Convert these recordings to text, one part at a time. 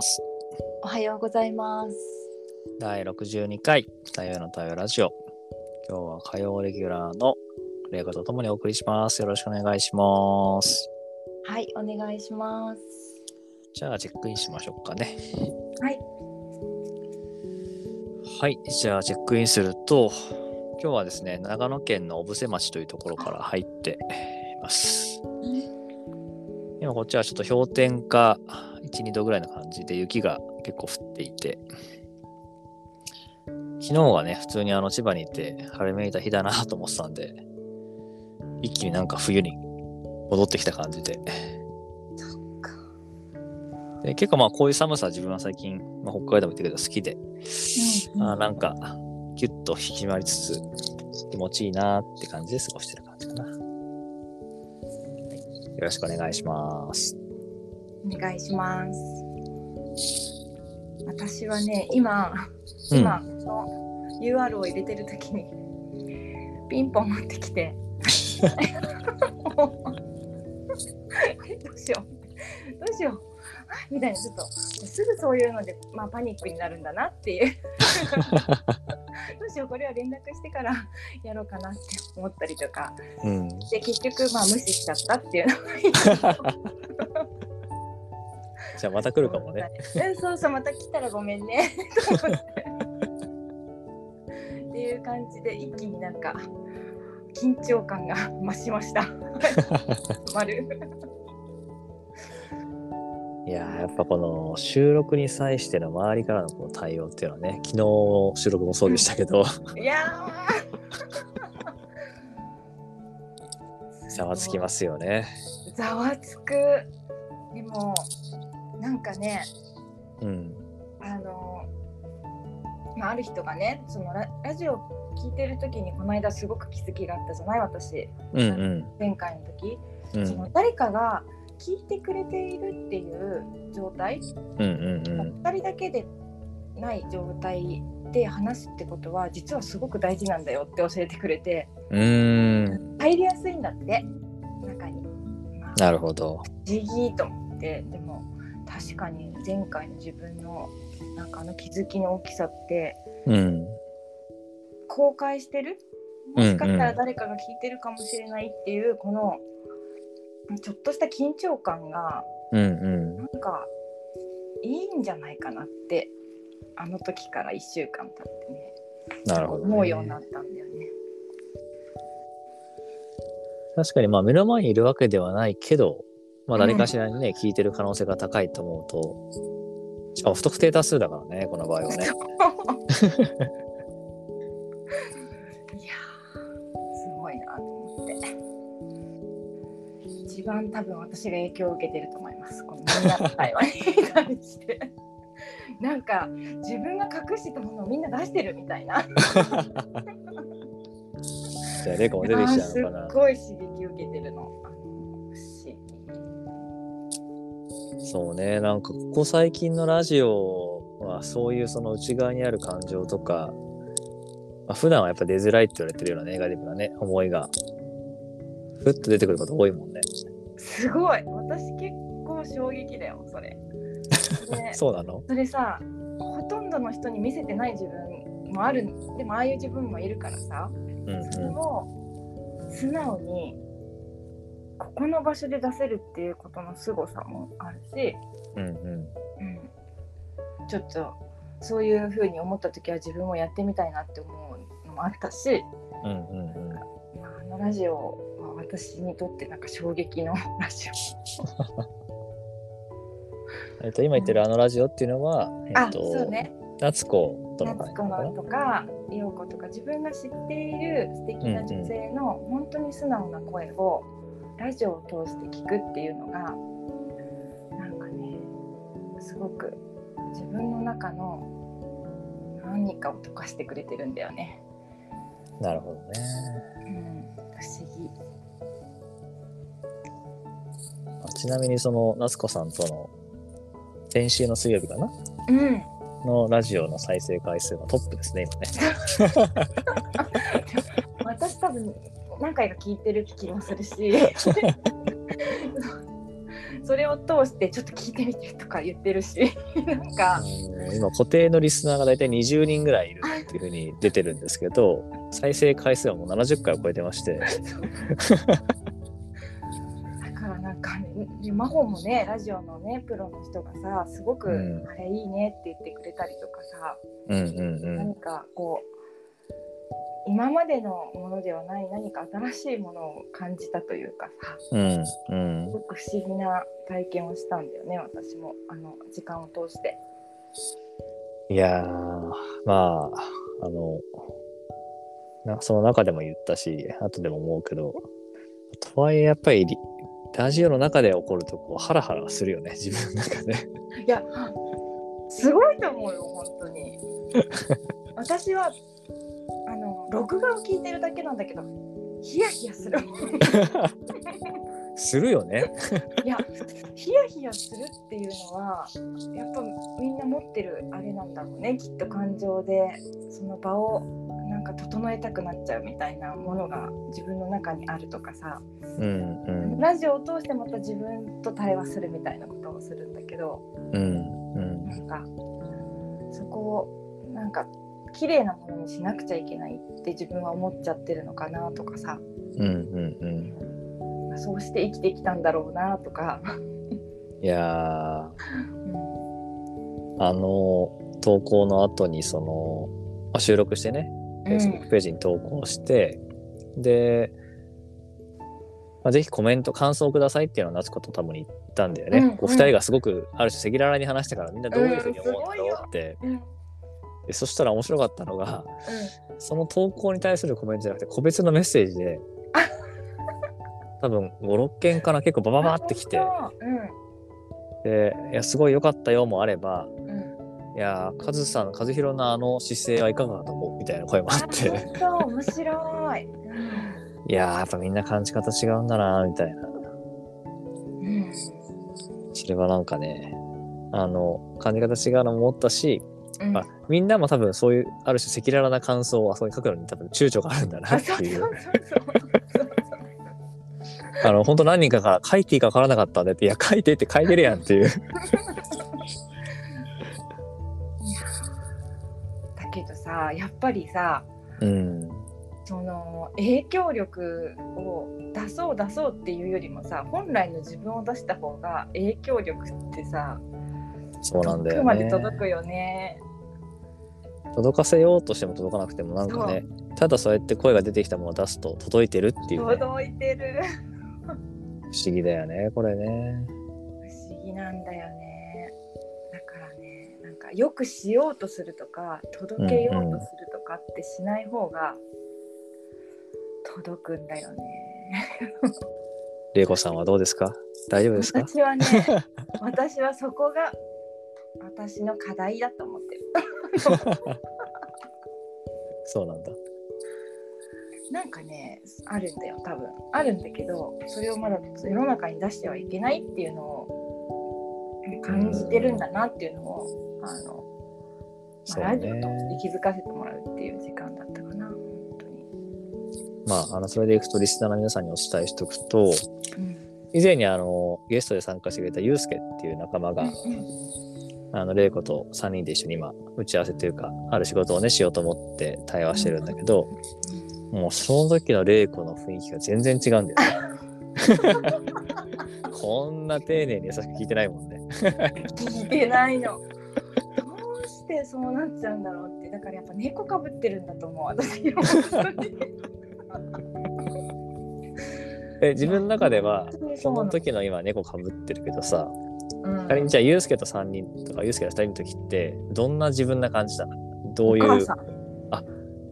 ます。おはようございます。第62回太陽の太陽ラジオ。今日は火曜レギュラーのレイカとともにお送りします。よろしくお願いします。はい、お願いします。じゃあチェックインしましょうかね。はい。はい、じゃあチェックインすると、今日はですね、長野県の小布施町というところから入っています。今こっちはちょっと氷点下1、2度ぐらいの感じで雪が結構降っていて、昨日はね、普通にあの千葉にいて晴れめいた日だなと思ってたんで、一気になんか冬に戻ってきた感じで。で結構まあこういう寒さ自分は最近、まあ、北海道も行ったけど好きで、あーなんかギュッと引き締まりつつ気持ちいいなって感じで過ごしてる感じかな。はいよろしくお願いします。お願いします。私はね、今、うん今、の UR を入れてる時に、ピンポン持ってきて、どうしよう、どうしよう、みたいな、ちょっと、すぐそういうので、まあ、パニックになるんだなっていう。どうしよう、これは連絡してからやろうかなって思ったりとか、うん。で、結局、まあ、無視しちゃったっていうのがじゃあまた来るかもね。うんそうそう、また来たらごめんね。っていう感じで、一気になんか緊張感が増しました。丸。いやーやっぱこの収録に際しての周りからのこの対応っていうのはね、昨日収録もそうでしたけど、いやー。ざわつきますよね。ざわつく。でも、なんかね、うん。あの。まあ、ある人がね、そのララジオ聞いてる時に、この間すごく気づきがあったじゃない、私。うんうん。前回の時。うんその誰かが聞いてくれているっていう状態、うんうんうん。2人だけでない状態で話すってことは実はすごく大事なんだよって教えてくれてうーん。入りやすいんだって中に。まあ、なるほど。不思議と思ってでも確かに前回の自分のなんかあの気づきの大きさってうん。公開してる？もしかしたら誰かが聞いてるかもしれないっていうこのちょっとした緊張感がうんうん。なんかいいんじゃないかなってあの時から1週間経ってねなるほど、ね。思うようになったんだよね。確かにまあ目の前にいるわけではないけど、まあ誰かしらにね、聞いてる可能性が高いと思うと、しかも不特定多数だからね、この場合はね。いやーすごいなと思って。一番多分私が影響を受けてると思います。このみんなの会話に対して。なんか自分が隠してたものをみんな出してるみたいな。じゃあ、レイカも出てきちゃうのかな。すっ。ごい刺激を受けてるのそうね、なんかここ最近のラジオはそういうその内側にある感情とか、まあ、普段はやっぱ出づらいって言われてるようなネガティブなね、思いが、ふっと出てくること多いもんね。すごい。私結構衝撃だよそれ。でそうなの？それさほとんどの人に見せてない自分もあるでもああいう自分もいるからさ。うんそれを素直にここの場所で出せるっていうことの凄さもあるし、うん。うんうん、ちょっとそういうふうに思った時は自分もやってみたいなって思うのもあったし、うん。うんうんあ、あのラジオは私にとってなんか衝撃のラジ えっと、今言ってるあのラジオっていうのは、えオ。あっと、そうね夏子とかな子のとか陽子とか自分が知っている素敵な女性の本当に素直な声をラジオを通して聞くっていうのがなんかねすごく自分の中の何かを溶かしてくれてるんだよね。なるほどね。うん、不思議。あちなみにその夏子さんとの先週の水曜日かな？うん、のラジオの再生回数がトップですね、今ね。私多分何回か聞いてる気もするし。それを通してちょっと聞いてみてとか言ってるし。なんか。うん今固定のリスナーが大体20人ぐらいいるっていうふうに出てるんですけど再生回数はもう70回を超えてまして。だからなんかね真帆もねラジオのねプロの人がさすごく、うん。あれいいねって言ってくれたりとかさ、うんうんうん。何かこう今までのものではない何か新しいものを感じたというかさうんうすんごく不思議な体験をしたんだよね私もあの時間を通して。いやーまああのなその中でも言ったし後でも思うけどとはいえやっぱりリラジオの中で起こるとこうハラハラするよね自分の中で。いやすごいと思うよ本当に。私は録画を聞いてるだけなんだけどヒヤヒヤする。するよね。いやヒヤヒヤするっていうのはやっぱみんな持ってるあれなんだろうねきっと感情でその場をなんか整えたくなっちゃうみたいなものが自分の中にあるとかさうんうんラジオを通してまた自分と対話するみたいなことをするんだけどうんうんなんかそこをなんか綺麗なものにしなくちゃいけないって自分は思っちゃってるのかなとかさ。うんうんうん。そうして生きてきたんだろうなとか、いやうあの投稿の後にその、まあ収録してね Facebook ページに投稿して、で、まあ、ぜひコメント感想をくださいっていうのを夏子と多分言ったんだよね。うんこう2人がすごくある種赤裸々に話したからみんなどういうふうに思うんだろうって、うんうんでそしたら面白かったのがその投稿に対するコメントじゃなくて個別のメッセージで多分56件かな結構バババってきて。あでいやすごい良かったよもあればうん。うんいやカズさん和弘のあの姿勢はいかがだと思うみたいな声もあって。面白い。いやーやっぱみんな感じ方違うんだなみたいな。うん。それはなんかねあの感じ方違うのも思ったし、うん。あみんなも多分そういうある種赤裸々な感想をあそこに書くのに多分躊躇があるんだなあっていう。あの本当何人かから書いていいか分からなかったんでっていや書いてって書いてるやんっていう。だけどさやっぱりさうん。その影響力を出そう出そうっていうよりもさ本来の自分を出した方が影響力ってさそうなんだよ遠くまでね届くよね。届かせようとしても届かなくてもなんかねただそうやって声が出てきたものを出すと届いてるっていう、ね、届いてる。不思議だよねこれね不思議なんだよね。だからねなんかよくしようとするとか届けようとするとかってしない方が届くんだよね。玲子さんはどうですか？大丈夫ですか？私はね私はそこが私の課題だと思ってる。そうなんだ。なんかねあるんだよ多分。あるんだけどそれをまだ世の中に出してはいけないっていうのを感じてるんだなっていうのをあの、まあ、ラジオねと気づかせてもらうっていう時間だったかな本当に。まああのそれでいくとリスナーの皆さんにお伝えしておくとうん。以前にあのゲストで参加してくれたユうスケっていう仲間が、あの玲子と3人で一緒に今打ち合わせというかある仕事をねしようと思って対話してるんだけど、もうその時の玲子の雰囲気が全然違うんだよね。こんな丁寧に優しく聞いてないもんね。聞いてないの。どうしてそうなっちゃうんだろうってだからやっぱ猫かぶってるんだと思う私本当に え自分の中ではそのな時の今猫かぶってるけどさうん。仮にじゃあユうスケと3人とかユうスケと2人の時ってどんな自分な感じだどういう？お母さん。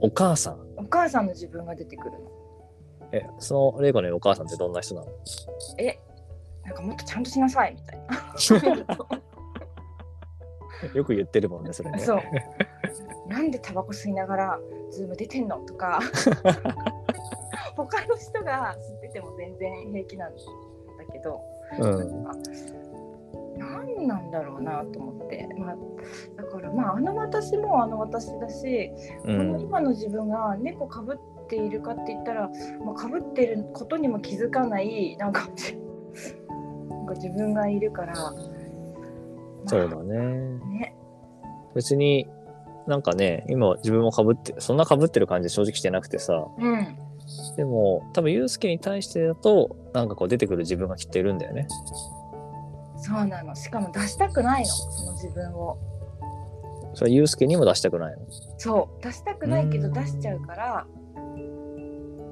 お母さん。お母さんの自分が出てくるの。えその玲子の言うお母さんってどんな人なの？えなんかもっとちゃんとしなさいみたいな。よく言ってるもんねそれね。そう。なんでタバコ吸いながらズーム出てんの？とか。他の人が吸ってても全然平気なんだけど、うん何なんだろうなと思って、まあ、だからまああの私もあの私だし、うこのん今の自分が猫かぶっているかって言ったら、まあ、かぶってることにも気づかないなんかなんかか自分がいるから、まあそうだね。ね。別になんかね、今自分も被って、そんな被ってる感じで正直してなくてさ、うん。でも多分ユうスケに対してだと、なんかこう出てくる自分がきっといるんだよね。そうなの。しかも出したくないの。その自分を。それはユうスケにも出したくないの。そう。出したくないけどうん出しちゃうから。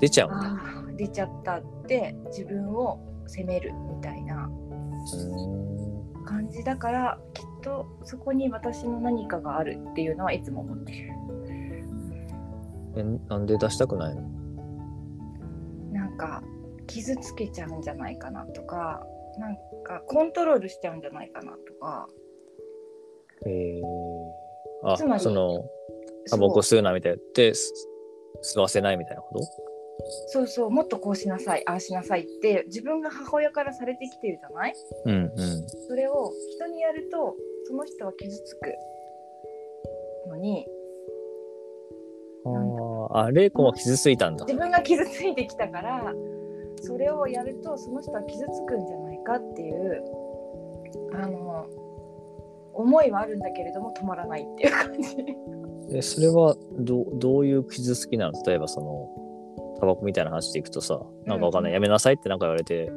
出ちゃうんだ。あー出ちゃったって。自分を責めるみたいな。感じだからきっとそこに私の何かがあるっていうのはいつも思ってる。えなんで出したくないの？なんか傷つけちゃうんじゃないかなとかなんかコントロールしちゃうんじゃないかなとか。えー、あつまりそのタバコ吸うなみたいってす吸わせないみたいなこと？そうそうもっとこうしなさいああしなさいって自分が母親からされてきてるじゃない？うんうん。それを人にやるとその人は傷つくのにあーあ玲子も傷ついたんだ。自分が傷ついてきたからそれをやるとその人は傷つくんじゃない？かっていうあの思いはあるんだけれども止まらないっていう感じ。えそれはどどういう傷つきなの？例えばそのタバコみたいな話でいくとさなんかわかんない、うん。やめなさいってなんか言われて。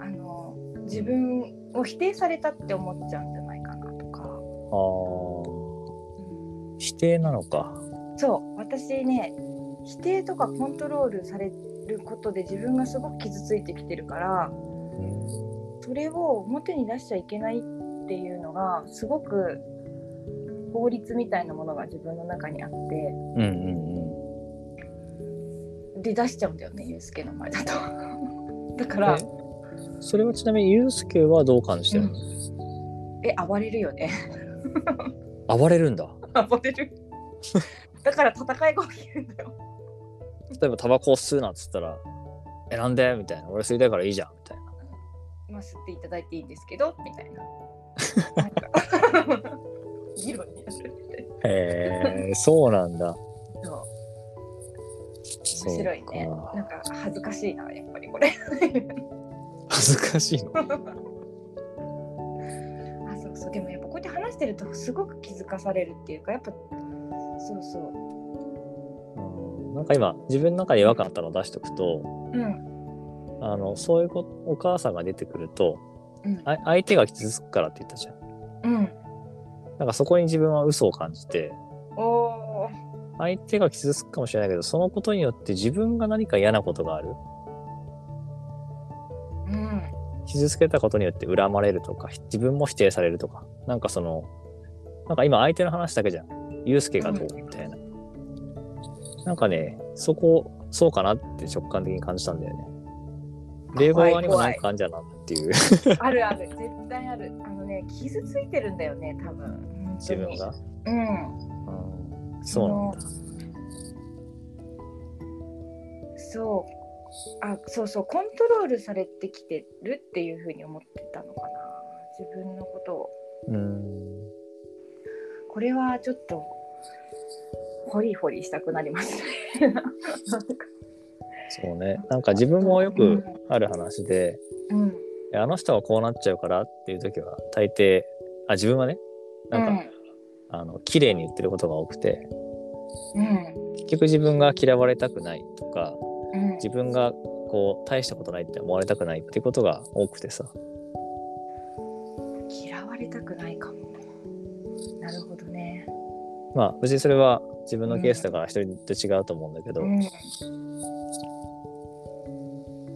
あの自分を否定されたって思っちゃうんじゃないかなとか、あー。否定なのか。そう。私ね否定とかコントロールされることで自分がすごく傷ついてきてるからうんそれを表に出しちゃいけないっていうのがすごく法律みたいなものが自分の中にあってうんうんで出しちゃうんだよねユうスケの前だと。だからえ？それはちなみにユうスケはどう感じてるの、え暴れるよね。暴れるんだ。暴れる。だから戦いが起きるんだよ例えばタバコを吸うなっつったら「えなんで?」みたいな「俺吸いたいからいいじゃん」みたいな。まあ吸っていただいていいんですけどみたいな。議論になる。へえそうなんだ。そう。面白いね。かなんか恥ずかしいなやっぱりこれ。恥ずかしいの？あそうそう。でもやっぱこうやって話してるとすごく気づかされるっていうかやっぱそうそう。んなんか今自分の中で違和感あったのを出しておくとううん。あのそういうこお母さんが出てくるとうん。あ相手が傷つくからって言ったじゃん。うん。なんかそこに自分は嘘を感じて相手が傷つくかもしれないけどそのことによって自分が何か嫌なことがある。うん。傷つけたことによって恨まれるとか自分も否定されるとか。なんかそのなんか今相手の話だけじゃん。ユうスケがどう？みたいな、なんかねそこそうかなって直感的に感じたんだよね。冷房側にもなんかあんじゃなっていう。あるある。絶対ある。あのね傷ついてるんだよね多分。自分が、うん。うん、そうなんだ。そう。あそうそう。コントロールされてきてるっていうふうに思ってたのかな。自分のことを。うん。これはちょっとホリホリしたくなりますね。そうね。なんか自分もよくある話で、うん。あの人はこうなっちゃうからっていう時は大抵あ自分はねなんか、あの綺麗に言ってることが多くてうん。結局自分が嫌われたくないとかうん。自分がこう大したことないって思われたくないってことが多くてさ。嫌われたくないかも。なるほどね。まあ別にそれは自分のケースだから一人と違うと思うんだけど、うん。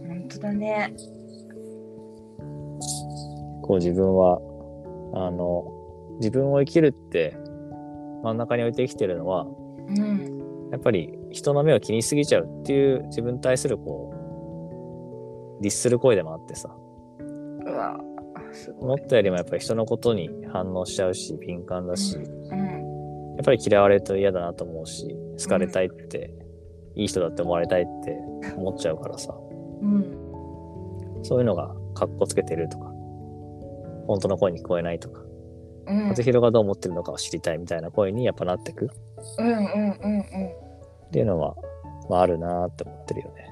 本当だね。こう自分はあの自分を生きるって真ん中に置いて生きてるのはうん。やっぱり人の目を気にしすぎちゃうっていう自分に対するこうディスる声でもあってさ。思ったよりもやっぱり人のことに反応しちゃうし敏感だし、うん。やっぱり嫌われると嫌だなと思うし好かれたいって、いい人だって思われたいって思っちゃうからさ。うん。そういうのがカッコつけてるとか本当の声に聞こえないとかうん。和弘がどう思ってるのかを知りたいみたいな声にやっぱなってく。うんうんうんうんっていうのは、まあ、あるなーって思ってるよね。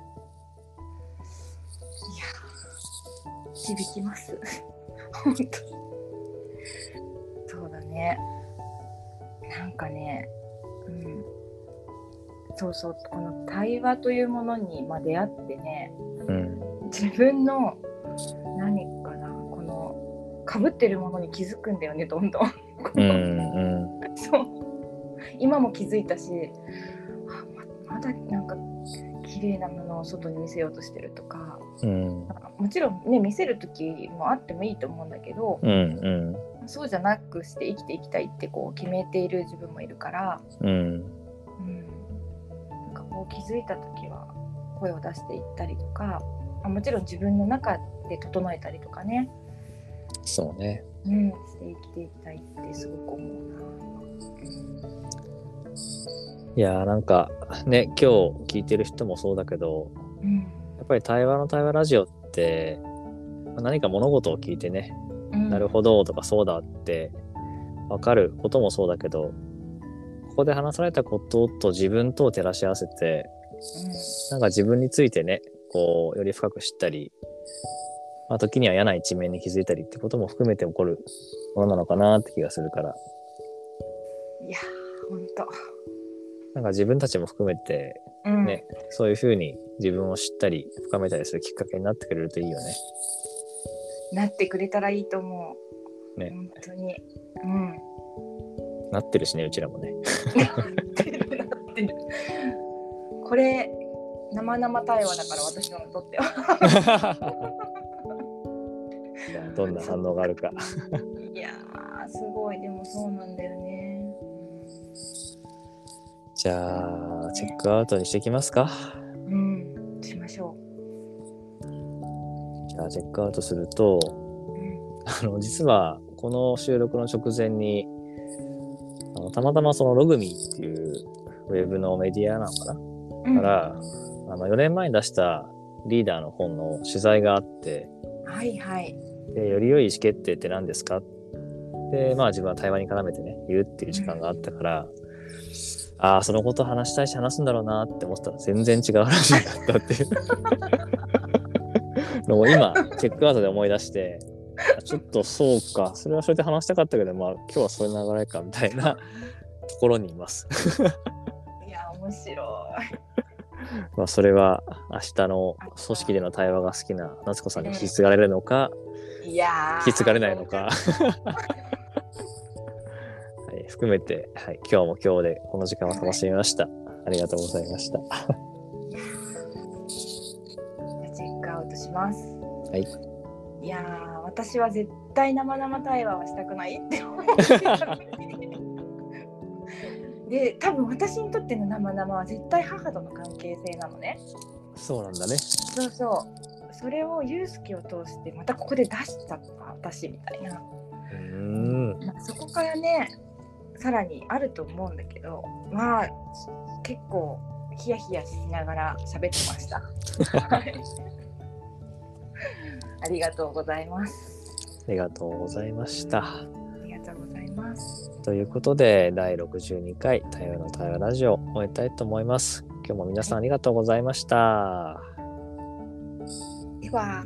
響きます。本当そうだねかねうんそうそうこの対話というものに、まあ、出会ってねうん。自分の何かなこのかぶってるものに気づくんだよねどんどん。うん。うん。そう今も気づいたしあままだなんか綺麗なものを外に見せようとしてるとかうん。もちろんね見せる時もあってもいいと思うんだけどうん。うん。そうじゃなくして生きていきたいってこう決めている自分もいるから、うん。うん、なんかこう気づいた時は声を出していったりとかあもちろん自分の中で整えたりとかね、そうね。うん、して生きていきたいってすごく思ういやーなんかね、今日聞いてる人もそうだけど、な。うんやっぱり対話の対話ラジオって、まあ何か物事を聞いてね、うん、なるほどとかそうだって分かることもそうだけど、ここで話されたことと自分とを照らし合わせて、なんか自分についてね、こう、より深く知ったり、まあ、時には嫌な一面に気づいたりってことも含めて起こるものなのかなって気がするから、いやーほんと。なんか自分たちも含めて、うんねそういうふうに自分を知ったり、深めたりするきっかけになってくれるといいよね。なってくれたらいいと思う。ね本当に。うん。なってるしね、うちらもね。なってるなってる。これ生々対話だから私のにとっては。どんな反応があるか。いやーすごいでもそうなんだよね。じゃあ、チェックアウトにしていきますか。チェックアウトすると、う。うん。あの、実は、この収録の直前に、あのたまたまそのログミーっていうウェブのメディアなのかな、うんから、あの、4年前に出したリーダーの本の取材があって、はいはい。で、より良い意思決定って何ですか？で、まあ自分は対話に絡めてね、言うっていう時間があったから、ああ、そのこと話したいし話すんだろうなって思ってたら全然違う話だったっていう のを今、チェックアウトで思い出して、あちょっとそうか、それはそれで話したかったけど、まあ今日はそういう流れかみたいなところにいます。いや面白い。まあそれは明日の組織での対話が好きな夏子さんに引き継がれるのか、いやー引き継がれないのか。はい、含めて、はい、今日も今日でこの時間を楽しみました。ありがとうございました。します。はい。いやー私は絶対生々対話はしたくないって思ってたのにで多分私にとっての生々は絶対母との関係性なのね。そうなんだね。そうそう。それをユースケを通してまたここで出しちゃった私みたいな。うーん。まあそこからねさらにあると思うんだけどまあ結構ヒヤヒヤしながら喋ってました。はいありがとうございます。ありがとうございました。ありがとうございます。ということで、第62回対話の対話ラジオを終えたいと思います。今日も皆さんありがとうございました。では。